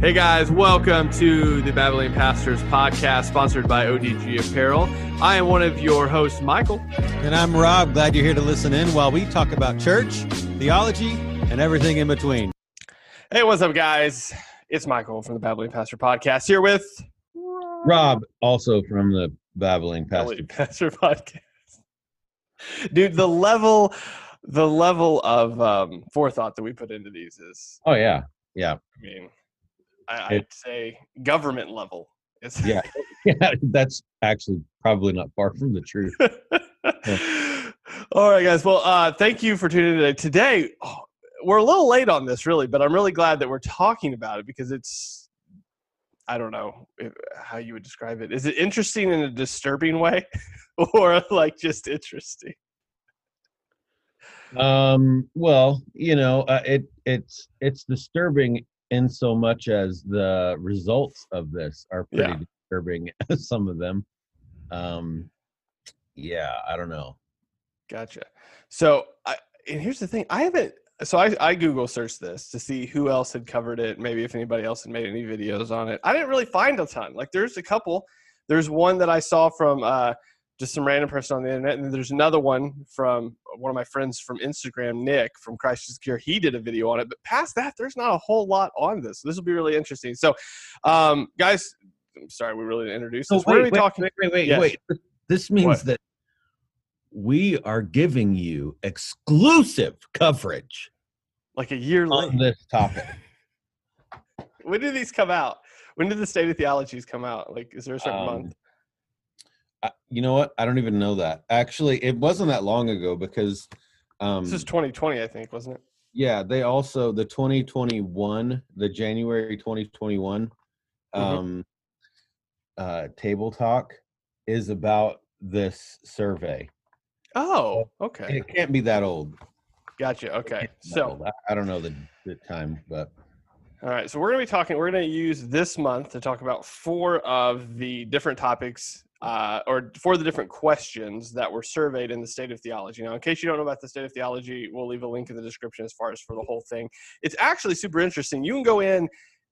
Hey guys, welcome to the Babbling Pastors podcast, sponsored by ODG Apparel. I am one of your hosts, Michael. And I'm Rob. Glad you're here to listen in while we talk about church, theology, and everything in between. Hey, what's up, guys? It's Michael from the Babbling Pastor podcast here with Rob, also from the Babbling Pastor, Pastor podcast. Dude, the level, the level of um, forethought that we put into these is, Oh yeah, yeah, I mean, I, I'd say government level. It's, yeah, yeah. That's actually probably not far from the truth. All right, guys. Well, uh, thank you for tuning in today. Today, oh, we're a little late on this, really, but I'm really glad that we're talking about it because it's, I don't know if, how you would describe it. Is it interesting in a disturbing way or like just interesting? Um, well, you know, uh, it it's it's disturbing in so much as the results of this are pretty Yeah. disturbing. some of them. Um, yeah, I don't know. Gotcha. So, I, and here's the thing: I haven't. So I, I Google searched this to see who else had covered it. Maybe if anybody else had made any videos on it. I didn't really find a ton. Like there's a couple. There's one that I saw from uh, just some random person on the internet, and then there's another one from one of my friends from Instagram, Nick from Christ is Secure. He did a video on it. But past that, there's not a whole lot on this. This will be really interesting. So, um, guys, I'm sorry, we really didn't introduce this. So what are wait, we wait, talking? Wait, wait, wait, Yes. wait. This means What? that we are giving you exclusive coverage Like a year late. on this topic. when did these come out? When did the state of theologies come out? Like, is there a certain Um, month? I- you know what? I don't even know that. Actually, it wasn't that long ago because, um, This is 2020, I think, wasn't it? yeah, they also the 2021, the January 2021, Mhm. um, uh, table talk is about this survey. Oh, okay, It can't be that old. gotcha. Okay, so. I- I don't know the the time, but all right, so we're gonna be talking. We're gonna use this month to talk about four of the different topics, uh, or for the different questions that were surveyed in the state of theology. Now, in case you don't know about the state of theology, we'll leave a link in the description as far as for the whole thing. It's actually super interesting. You can go in.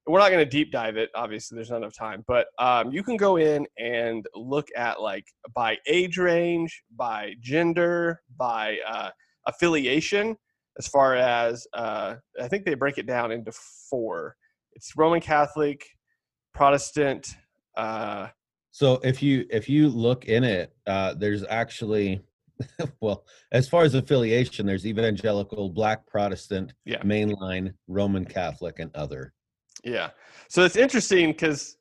We're not going to deep dive it. Obviously, there's not enough time, but um, you can go in and look at like by age range, by gender, by uh, affiliation. As far as uh, I think they break it down into four. It's Roman Catholic, Protestant. So if you if you look in it, uh, there's actually, well, as far as affiliation, there's evangelical, Black Protestant, Yeah. mainline, Roman Catholic, and other. Yeah. So it's interesting because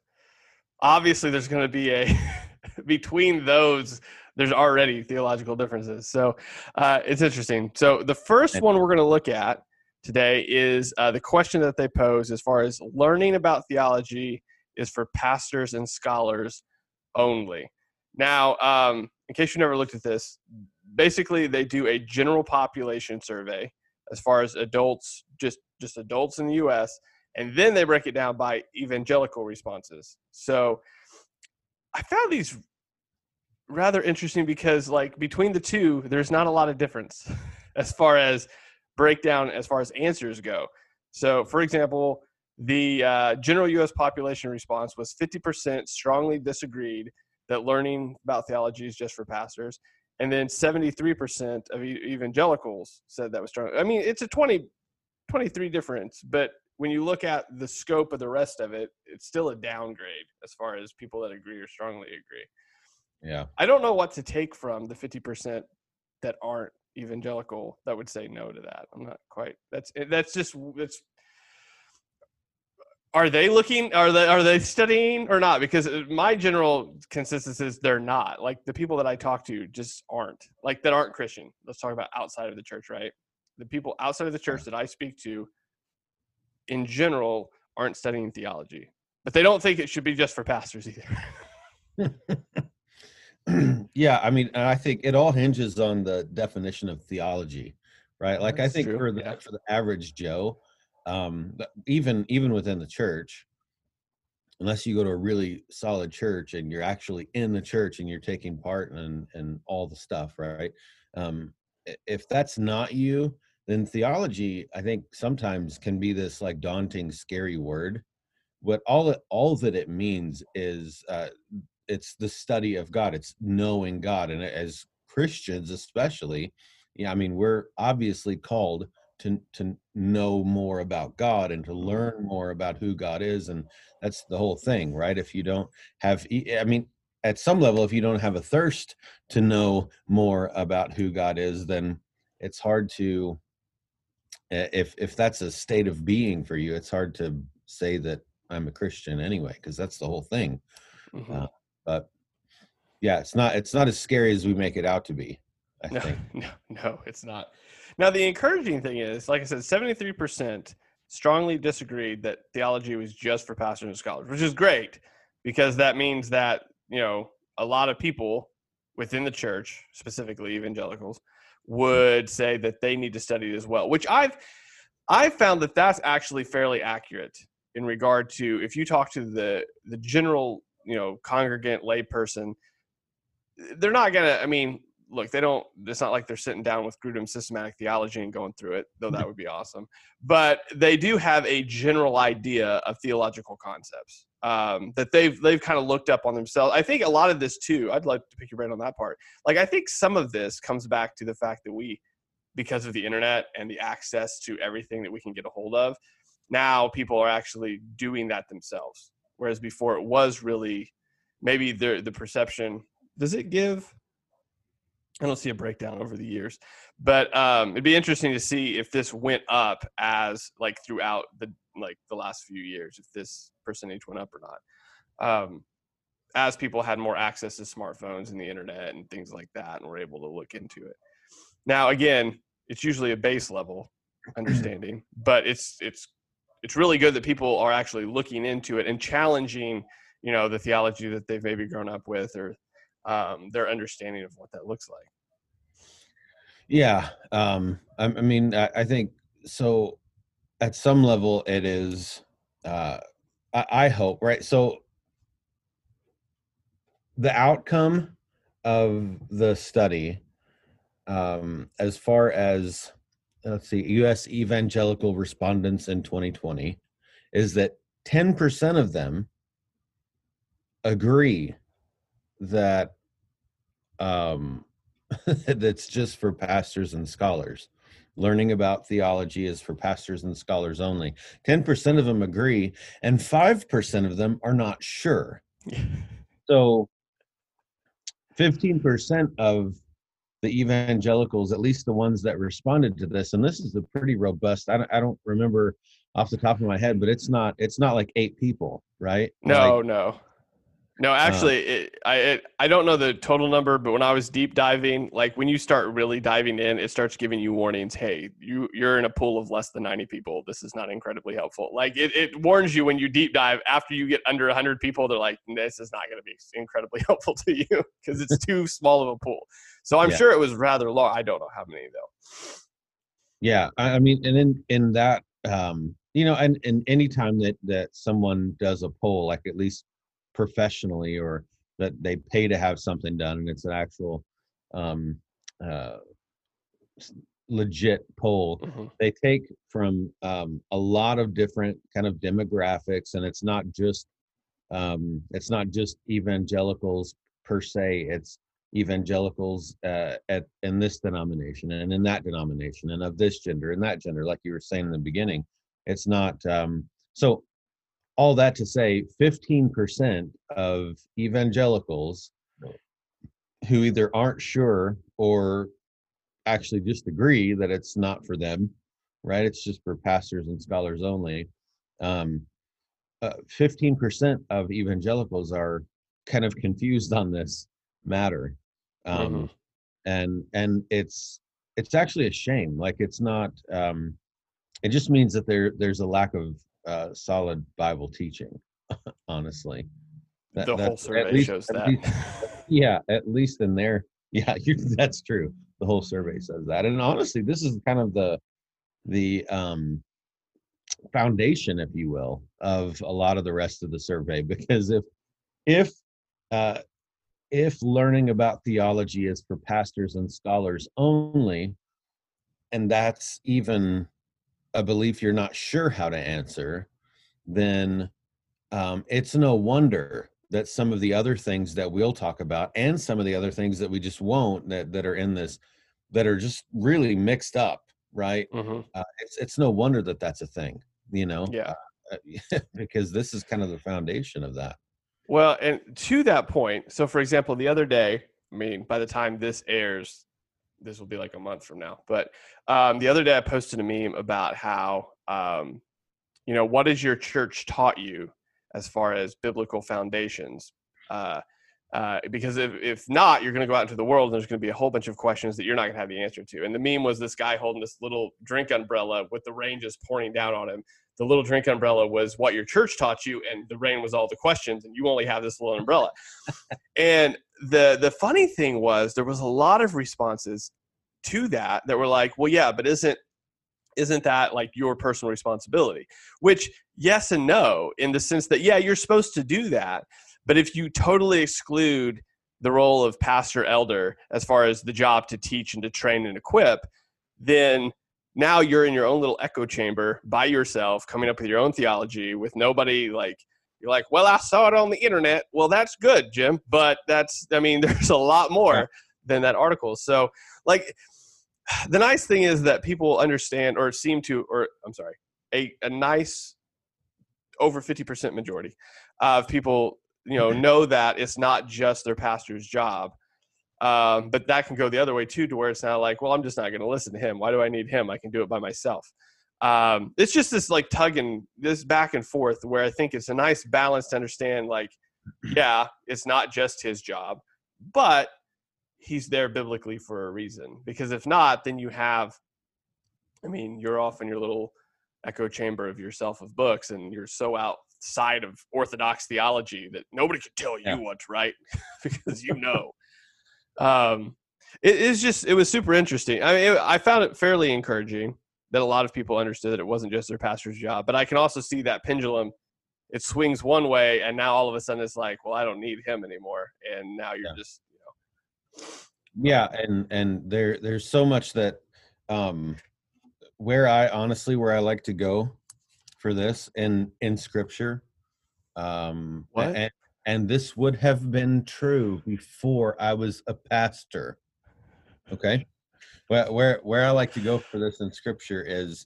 obviously there's going to be a between those there's already theological differences. So uh, it's interesting. So the first one we're going to look at today is uh, the question that they pose as far as learning about theology is for pastors and scholars only. Now, um, in case you never looked at this, basically they do a general population survey as far as adults, just just adults in the U.S and then they break it down by evangelical responses. So I found these rather interesting because like between the two, there's not a lot of difference as far as breakdown as far as answers go. So for example, the uh, general U.S. population response was 50% strongly disagreed that learning about theology is just for pastors. And then 73% of evangelicals said that was strong. I mean, it's a 20, 23 difference, but when you look at the scope of the rest of it, it's still a downgrade as far as people that agree or strongly agree. Yeah. I don't know what to take from the 50% that aren't evangelical that would say no to that. I'm not quite. That's that's just that's are they looking are they are they studying or not? Because uh, my general consensus is they're not. Like the people that i talk to just aren't like that aren't christian. Let's talk about outside of the church right? The people outside of the church that i speak to in general aren't studying theology. But they don't think it should be just for pastors either. Yeah, I mean, and I think it all hinges on the definition of theology, right? Like I think true, for the yeah. for the average Joe, um, even even within the church, unless you go to a really solid church and you're actually in the church and you're taking part in and all the stuff, right? Um, if that's not you, then theology, I think sometimes can be this like daunting, scary word what all it, all that it means is uh, it's the study of God. It's knowing God, and as Christians, especially, yeah, I mean, we're obviously called to to know more about God and to learn more about who God is, and that's the whole thing, right? If you don't have, I mean, at some level, if you don't have a thirst to know more about who God is, then it's hard to if if that's a state of being for you it's hard to say that i'm a christian anyway because that's the whole thing mm-hmm. uh, but yeah it's not it's not as scary as we make it out to be i no, think no no it's not now the encouraging thing is like i said 73% strongly disagreed that theology was just for pastors and scholars which is great because that means that you know a lot of people within the church specifically evangelicals would say that they need to study it as well, which I've I've found that that's actually fairly accurate in regard to if you talk to the the general you know congregant layperson, they're not gonna. I mean, look, they don't. It's not like they're sitting down with Grudem systematic theology and going through it, though that would be awesome. But they do have a general idea of theological concepts um, that they've they've kind of looked up on themselves. I think a lot of this too. I'd like to pick your brain on that part. Like I think some of this comes back to the fact that we, because of the internet and the access to everything that we can get a hold of, now people are actually doing that themselves. Whereas before it was really maybe the the perception. Does it give? I don't see a breakdown over the years, but um, it'd be interesting to see if this went up as like throughout the like the last few years if this percentage went up or not um, as people had more access to smartphones and the internet and things like that and were able to look into it. Now again it's usually a base level understanding but it's it's it's really good that people are actually looking into it and challenging you know the theology that they've maybe grown up with or um, their understanding of what that looks like. Yeah um, I, I mean I, I think so at some level it is uh I, I hope right? So the outcome of the study um as far as let's see US evangelical respondents in 2020 is that 10% of them agree that um that's just for pastors and scholars learning about theology is for pastors and scholars only. 10% of them agree, and 5% of them are not sure. so 15% of the evangelicals, at least the ones that responded to this, and this is a pretty robust, I don't, I don't remember off the top of my head, but it's not, it's not like eight people, right? No, like, no. No, uh, actually, uh, it, I it, I don't know the total number, but when I was deep diving, like when you start really diving in, it starts giving you warnings. Hey, you you're in a pool of less than ninety people. This is not incredibly helpful. Like it, it warns you when you deep dive. After you get under hundred people, they're like, this is not going to be incredibly helpful to you because it's too small of a pool. So I'm yeah. sure it was rather low. I don't know how many though. Yeah, I mean, and in in that, um, you know, and and anytime that that someone does a poll, like at least professionally or that they pay to have something done and it's an actual um, uh, legit poll mm-hmm. they take from um, a lot of different kind of demographics and it's not just um, it's not just evangelicals per se it's evangelicals uh, at in this denomination and in that denomination and of this gender and that gender like you were saying in the beginning it's not um, so all that to say 15% of evangelicals who either aren't sure or actually just agree that it's not for them right? It's just for pastors and scholars only. Um, uh, 15% of evangelicals are kind of confused on this matter. Um, mm-hmm. and and it's it's actually a shame. Like it's not um, it just means that there there's a lack of uh, solid Bible teaching. honestly, that, the whole survey least, shows that. Least, yeah, at least in there, yeah, you, that's true. The whole survey says that, and honestly, this is kind of the the um, foundation, if you will, of a lot of the rest of the survey. Because if if uh, if learning about theology is for pastors and scholars only, and that's even a belief you're not sure how to answer, then um, it's no wonder that some of the other things that we'll talk about and some of the other things that we just won't that, that are in this that are just really mixed up right? Hmm uh, it's it's no wonder that that's a thing you know Yeah. uh, because this is kind of the foundation of that. Well, and to that point, so for example, the other day, I mean, by the time this airs, this will be like a month from now. But um, the other day, I posted a meme about how, um, you know, what has your church taught you as far as biblical foundations? Uh, uh, because if, if not, you're going to go out into the world and there's going to be a whole bunch of questions that you're not going to have the answer to. And the meme was this guy holding this little drink umbrella with the rain just pouring down on him. The little drink umbrella was what your church taught you and the rain was all the questions and you only have this little umbrella. And the the funny thing was there was a lot of responses to that that were like well yeah but isn't isn't that like your personal responsibility? Which yes and no in the sense that yeah you're supposed to do that but if you totally exclude the role of pastor elder as far as the job to teach and to train and equip then now you're in your own little echo chamber by yourself coming up with your own theology with nobody like you're like well i saw it on the internet well that's good jim but that's i mean there's a lot more Yeah. than that article so like the nice thing is that people understand or seem to or i'm sorry a, a nice over 50% majority of people you know know that it's not just their pastor's job um, but that can go the other way too, to where it's not like, well, I'm just not going to listen to him. Why do I need him? I can do it by myself. Um, it's just this like tugging this back and forth where I think it's a nice balance to understand. Like, yeah, it's not just his job, but he's there biblically for a reason. Because if not, then you have, I mean, you're off in your little echo chamber of yourself of books, and you're so outside of orthodox theology that nobody can tell you Yeah. what's right because you know um it is just it was super interesting i mean i found it fairly encouraging that a lot of people understood that it wasn't just their pastor's job but i can also see that pendulum it swings one way and now all of a sudden it's like well i don't need him anymore and now you're Yeah. just you know yeah and and there there's so much that um where i honestly where i like to go for this in in scripture um What? and, and this would have been true before i was a pastor okay? Where where where i like to go for this in scripture is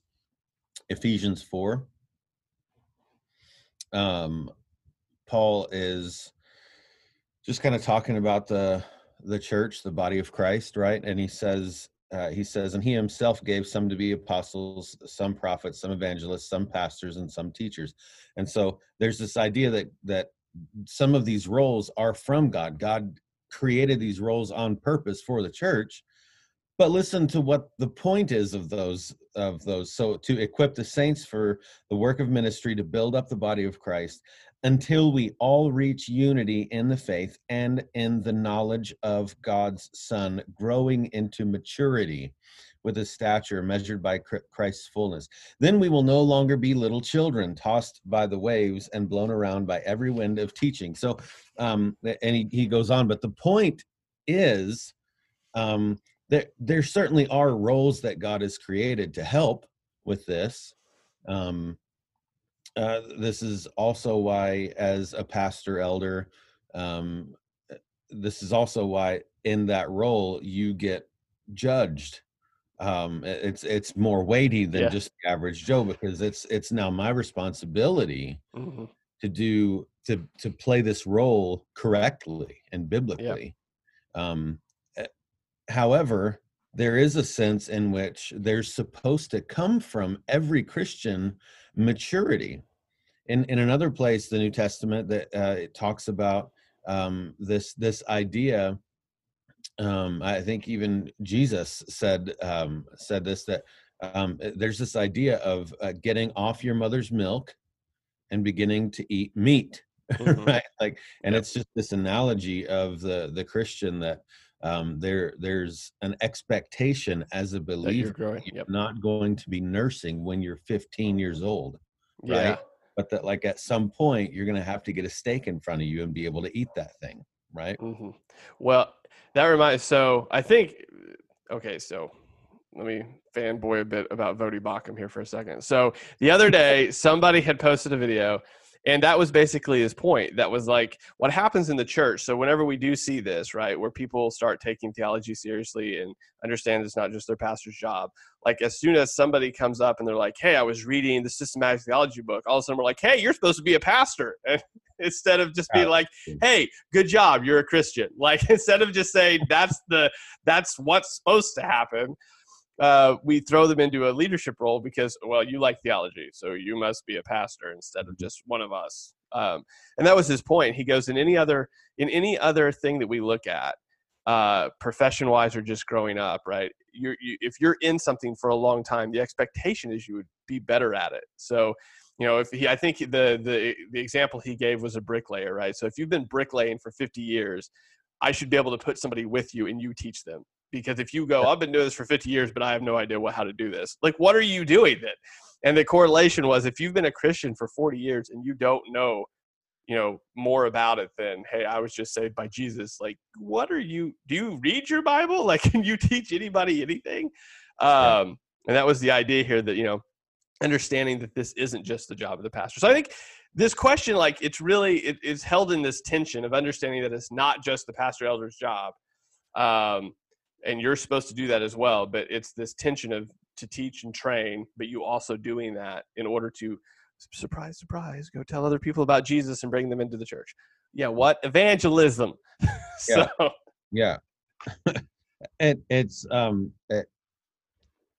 ephesians 4 um paul is just kind of talking about the the church the body of christ right? And he says uh, he says and he himself gave some to be apostles some prophets some evangelists some pastors and some teachers. And so there's this idea that that some of these roles are from god. God created these roles on purpose for the church. But listen to what the point is of those of those. So to equip the saints for the work of ministry to build up the body of christ until we all reach unity in the faith and in the knowledge of God's Son, growing into maturity with a stature measured by Christ's fullness. Then we will no longer be little children, tossed by the waves and blown around by every wind of teaching. So, um, and he, he goes on, but the point is um, that there certainly are roles that God has created to help with this. Um, uh, this is also why, as a pastor elder, um, uh, this is also why in that role you get judged. Um, it's it's more weighty than Yeah. just the average Joe because it's it's now my responsibility Mhm. to do to to play this role correctly and biblically. Um, eh, however, there is a sense in which there's supposed to come from every Christian maturity. In in another place, the New Testament that uh, it talks about um, this this idea. Um, I think even Jesus said um, said this that um, there's this idea of uh, getting off your mother's milk and beginning to eat meat Mhm. right like and Yep. it's just this analogy of the the christian that um there there's an expectation as a that you're believer you're yep not going to be nursing when you're 15 years old yeah right? but that like at some point you're going to have to get a steak in front of you and be able to eat that thing right mm-hmm. Well, that reminds. So I think. Okay, so let me fanboy a bit about Voddie Baucham here for a second. So the other day, somebody had posted a video, and that was basically his point. That was like what happens in the church. So whenever we do see this right where people start taking theology seriously and understand it's not just their pastor's job like as soon as somebody comes up and they're like hey i was reading the systematic theology book all of a sudden we're like hey you're supposed to be a pastor. And instead of just being like hey good job you're a christian. Like instead of just saying that's the that's what's supposed to happen uh, we throw them into a leadership role because well you like theology so you must be a pastor instead of just one of us. Um, and that was his point. He goes in any other in any other thing that we look at uh, profession wise or just growing up right you're, you, if you're in something for a long time the expectation is you would be better at it. So you know if he i think the the the example he gave was a bricklayer right? So if you've been bricklaying for 50 years i should be able to put somebody with you and you teach them because if you go i've been doing this for 50 years but i have no idea what, how to do this. Like what are you doing then? And the correlation was if you've been a christian for 40 years and you don't know you know more about it than hey i was just saved by jesus like what are you do you read your bible? Like can you teach anybody anything? Um and that was the idea here that you know understanding that this isn't just the job of the pastor. So i think this question like it's really it is held in this tension of understanding that it's not just the pastor elder's job. Um and you're supposed to do that as well but it's this tension of to teach and train but you also doing that in order to surprise surprise go tell other people about jesus and bring them into the church. Yeah what? Evangelism. So yeah. It, it's um it,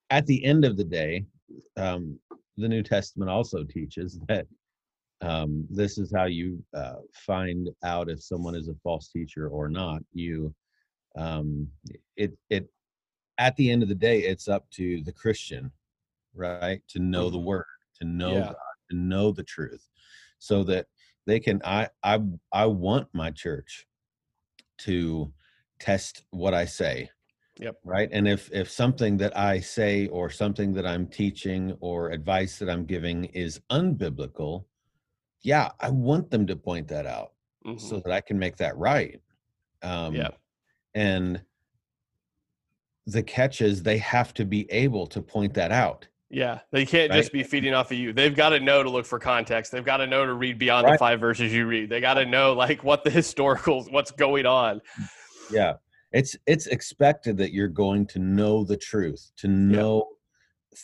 at the end of the day um the new testament also teaches that um this is how you uh, find out if someone is a false teacher or not. You um, it it at the end of the day, it's up to the Christian, right, to know the Mhm. word, to know Yeah. God, to know the truth, so that they can. I I I want my church to test what I say. Yep. Right. And if if something that I say or something that I'm teaching or advice that I'm giving is unbiblical, yeah, I want them to point that out Mhm. so that I can make that right. Um, yeah and the catch is they have to be able to point that out. Yeah, they can't Right? just be feeding off of you. They've got to know to look for context. They've got to know to read beyond the five verses you read. They got to know like what the historicals, what's going on. Yeah. It's it's expected that you're going to know the truth, to know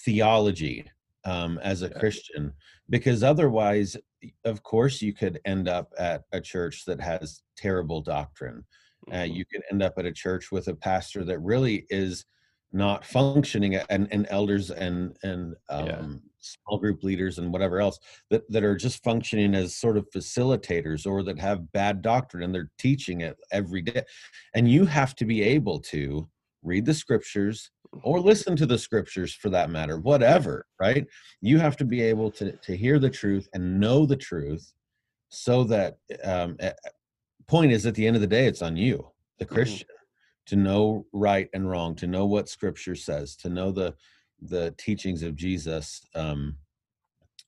theology um, as a Yeah. Christian, because otherwise, of course, you could end up at a church that has terrible doctrine. Uh, Mhm. you could end up at a church with a pastor that really is not functioning and, and elders and and um, Yeah. small group leaders and whatever else that, that are just functioning as sort of facilitators or that have bad doctrine and they're teaching it every day and you have to be able to read the scriptures or listen to the scriptures for that matter whatever right you have to be able to to hear the truth and know the truth so that um point is at the end of the day it's on you the Mhm. christian to know right and wrong to know what scripture says to know the the teachings of jesus um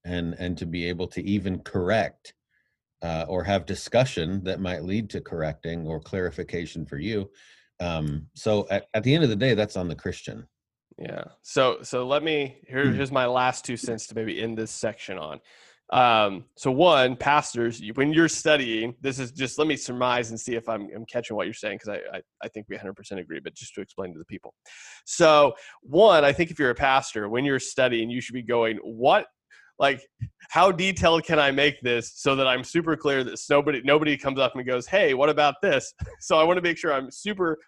and and to be able to even correct uh, or have discussion that might lead to correcting or clarification for you um so at, at the end of the day that's on the christian Yeah. So so let me here, Mm. here's my last two cents to maybe end this section on. Um, so one, pastors, when you're studying, this is just let me surmise and see if I'm, I'm catching what you're saying because I, I I think we 100% agree, but just to explain to the people. So one, I think if you're a pastor, when you're studying, you should be going, what like how detailed can I make this so that I'm super clear that nobody nobody comes up and goes, hey, what about this? So I want to make sure I'm super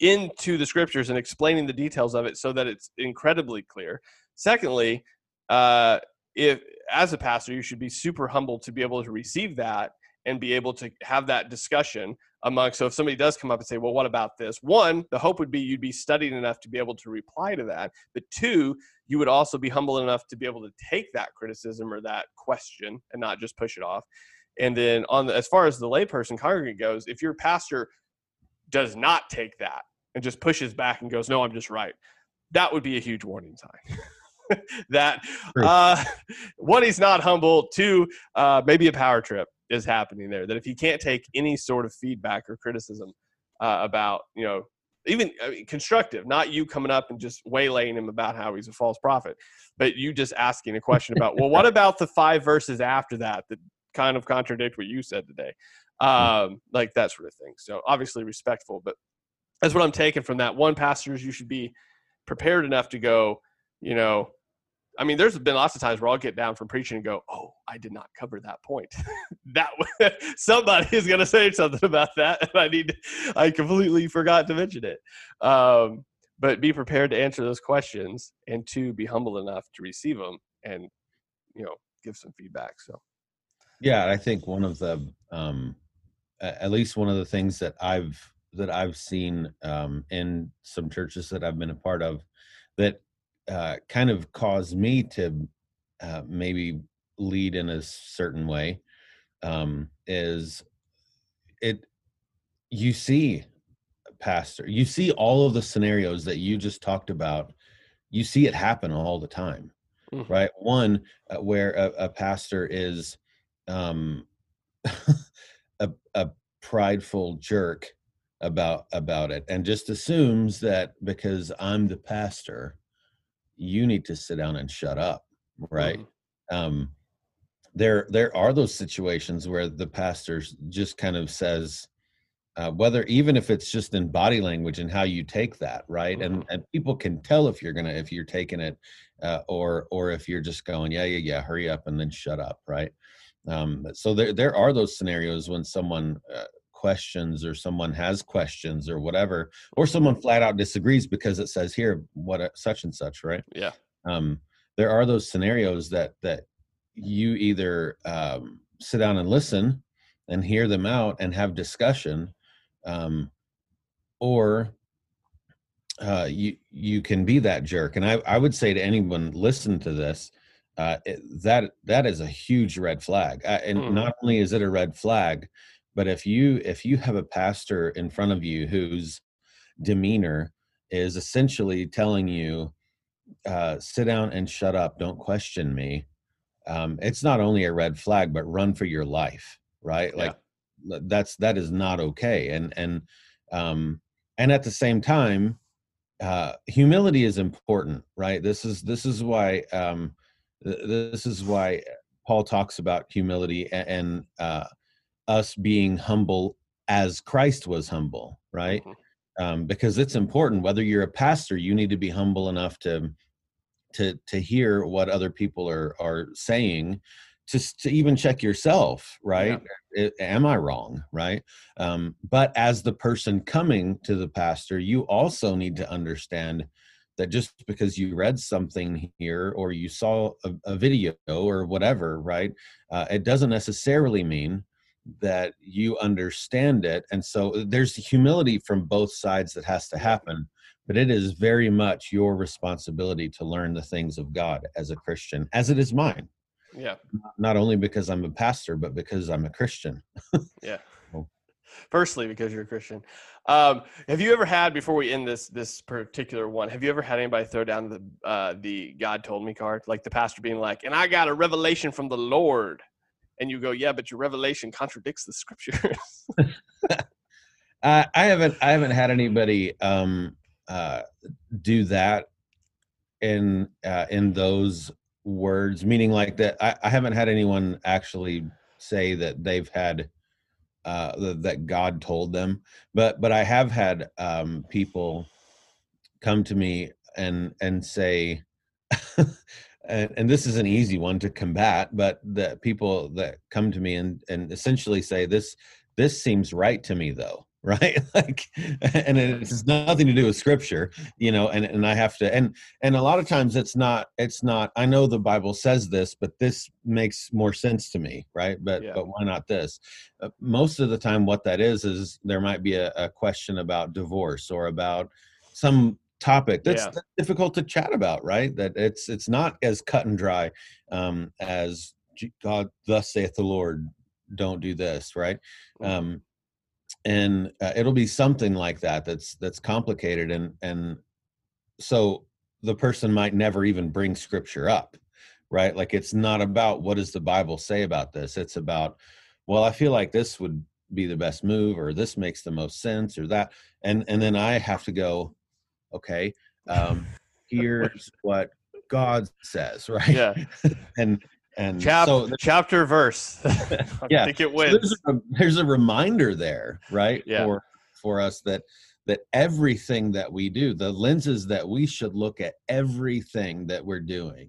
into the scriptures and explaining the details of it so that it's incredibly clear. Secondly, uh, if as a pastor, you should be super humble to be able to receive that and be able to have that discussion among. So if somebody does come up and say, "Well, what about this?" One, the hope would be you'd be studied enough to be able to reply to that. But two, you would also be humble enough to be able to take that criticism or that question and not just push it off. And then on the, as far as the layperson congregant goes, if your pastor does not take that and just pushes back and goes, "No, I'm just right," that would be a huge warning sign. that uh, one, he's not humble. Two, uh, maybe a power trip is happening there. That if he can't take any sort of feedback or criticism uh, about you know even I mean, constructive, not you coming up and just waylaying him about how he's a false prophet, but you just asking a question about, well, what about the five verses after that that kind of contradict what you said today? Hmm. Um, like that sort of thing. So obviously respectful, but that's what I'm taking from that. One, pastors, you should be prepared enough to go, you know, I mean, there's been lots of times where I'll get down from preaching and go, "Oh, I did not cover that point. that somebody is going to say something about that, and I need, to, I completely forgot to mention it." Um, but be prepared to answer those questions, and to be humble enough to receive them, and you know, give some feedback. So, yeah, I think one of the, um, at least one of the things that I've that I've seen um, in some churches that I've been a part of, that uh, kind of caused me to uh, maybe lead in a certain way um, is it you see pastor you see all of the scenarios that you just talked about you see it happen all the time Mhm. right one uh, where a, a pastor is um a, a prideful jerk about about it and just assumes that because i'm the pastor you need to sit down and shut up right? Mhm. um there there are those situations where the pastor just kind of says uh, whether even if it's just in body language and how you take that right? And and people can tell if you're gonna if you're taking it uh, or or if you're just going yeah yeah yeah hurry up and then shut up right? Um so there there are those scenarios when someone uh, questions or someone has questions or whatever or someone flat out disagrees because it says here what a, such and such right Yeah. um there are those scenarios that that you either um sit down and listen and hear them out and have discussion um or uh you you can be that jerk and i i would say to anyone listen to this uh it, that that is a huge red flag uh, and Mhm. not only is it a red flag but if you if you have a pastor in front of you whose demeanor is essentially telling you uh sit down and shut up don't question me um it's not only a red flag but run for your life right Yeah. like th- that's that is not okay and and um and at the same time uh humility is important right this is this is why um th- this is why paul talks about humility a- and uh us being humble as christ was humble right? Mhm. um because it's important whether you're a pastor you need to be humble enough to to to hear what other people are are saying to to even check yourself right? I- am i wrong right? Um but as the person coming to the pastor you also need to understand that just because you read something here or you saw a, a video or whatever right uh, it doesn't necessarily mean that you understand it and so uh, there's humility from both sides that has to happen but it is very much your responsibility to learn the things of God as a Christian, as it is mine. Yeah. Not only because I'm a pastor, but because I'm a Christian. Yeah. Firstly, because you're a Christian. Um, have you ever had before we end this this particular one? Have you ever had anybody throw down the uh, the God told me card, like the pastor being like, "And I got a revelation from the Lord," and you go, "Yeah, but your revelation contradicts the scriptures." Uh, I haven't, I haven't had anybody um, uh, do that in uh, in those words, meaning like that. I, I haven't had anyone actually say that they've had uh, th- that God told them, but but I have had um, people come to me and and say and, and this is an easy one to combat but the people that come to me and and essentially say this this seems right to me though right? Like and it has nothing to do with scripture you know and and i have to and and a lot of times it's not it's not i know the bible says this but this makes more sense to me right? But Yeah. but why not this? Uh, most of the time what that is is there might be a, a question about divorce or about some topic that's, Yeah. that's difficult to chat about right? That it's it's not as cut and dry um as god thus saith the lord don't do this right? Um and uh, it'll be something like that that's that's complicated and and so the person might never even bring scripture up right? Like it's not about what does the bible say about this? It's about well i feel like this would be the best move or this makes the most sense or that and and then i have to go okay um here's what god says right Yeah. and and Chap- so chapter verse. I Yeah. think it so wins. there's, a, there's a reminder there right Yeah. for for us that that everything that we do the lenses that we should look at everything that we're doing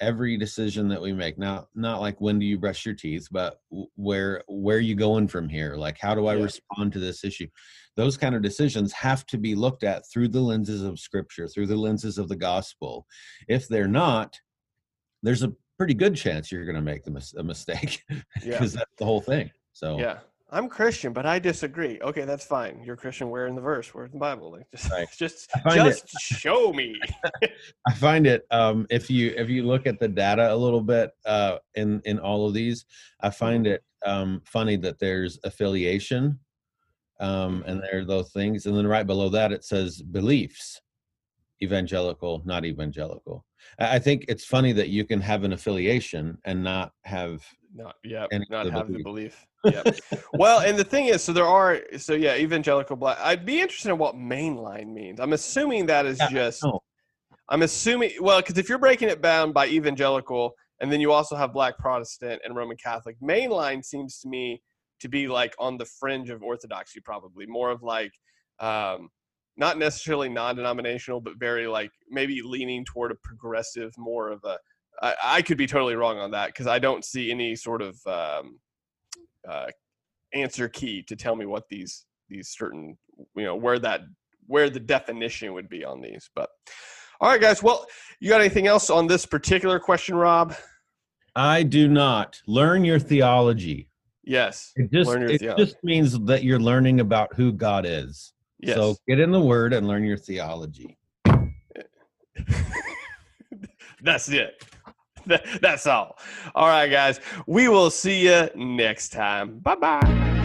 every decision that we make not not like when do you brush your teeth but where where are you going from here like how do i Yeah. respond to this issue those kind of decisions have to be looked at through the lenses of scripture through the lenses of the gospel if they're not there's a pretty good chance you're going to make the mis- a mistake Yeah. because that's the whole thing so Yeah. I'm Christian, but I disagree. Okay, that's fine. You're Christian. Where in the verse? Where in the Bible? Like, just, Right. just, find it- just show me. I find it um, if you if you look at the data a little bit uh, in in all of these, I find it um, funny that there's affiliation, um, and there are those things, and then right below that it says beliefs, evangelical, not evangelical. I think it's funny that you can have an affiliation and not have Not, yeah, not have the belief. belief. Yeah. well, and the thing is, so there are, so yeah, evangelical black. I'd be interested in what mainline means. I'm assuming that is Yeah, just. no. I'm assuming well, because if you're breaking it down by evangelical, and then you also have Black Protestant and Roman Catholic, mainline seems to me to be like on the fringe of Orthodoxy, probably more of like, um, not necessarily non-denominational, but very like maybe leaning toward a progressive, more of a. I, I could be totally wrong on that because I don't see any sort of um, uh, answer key to tell me what these these certain you know where that where the definition would be on these, but. All right, guys. Well, you got anything else on this particular question, Rob? I do not learn your theology. Yes. It just it theology. just means that you're learning about who God is. Yes. So get in the Word and learn your theology. That's it. That- That's all. All right, guys. We will see you next time. Bye bye.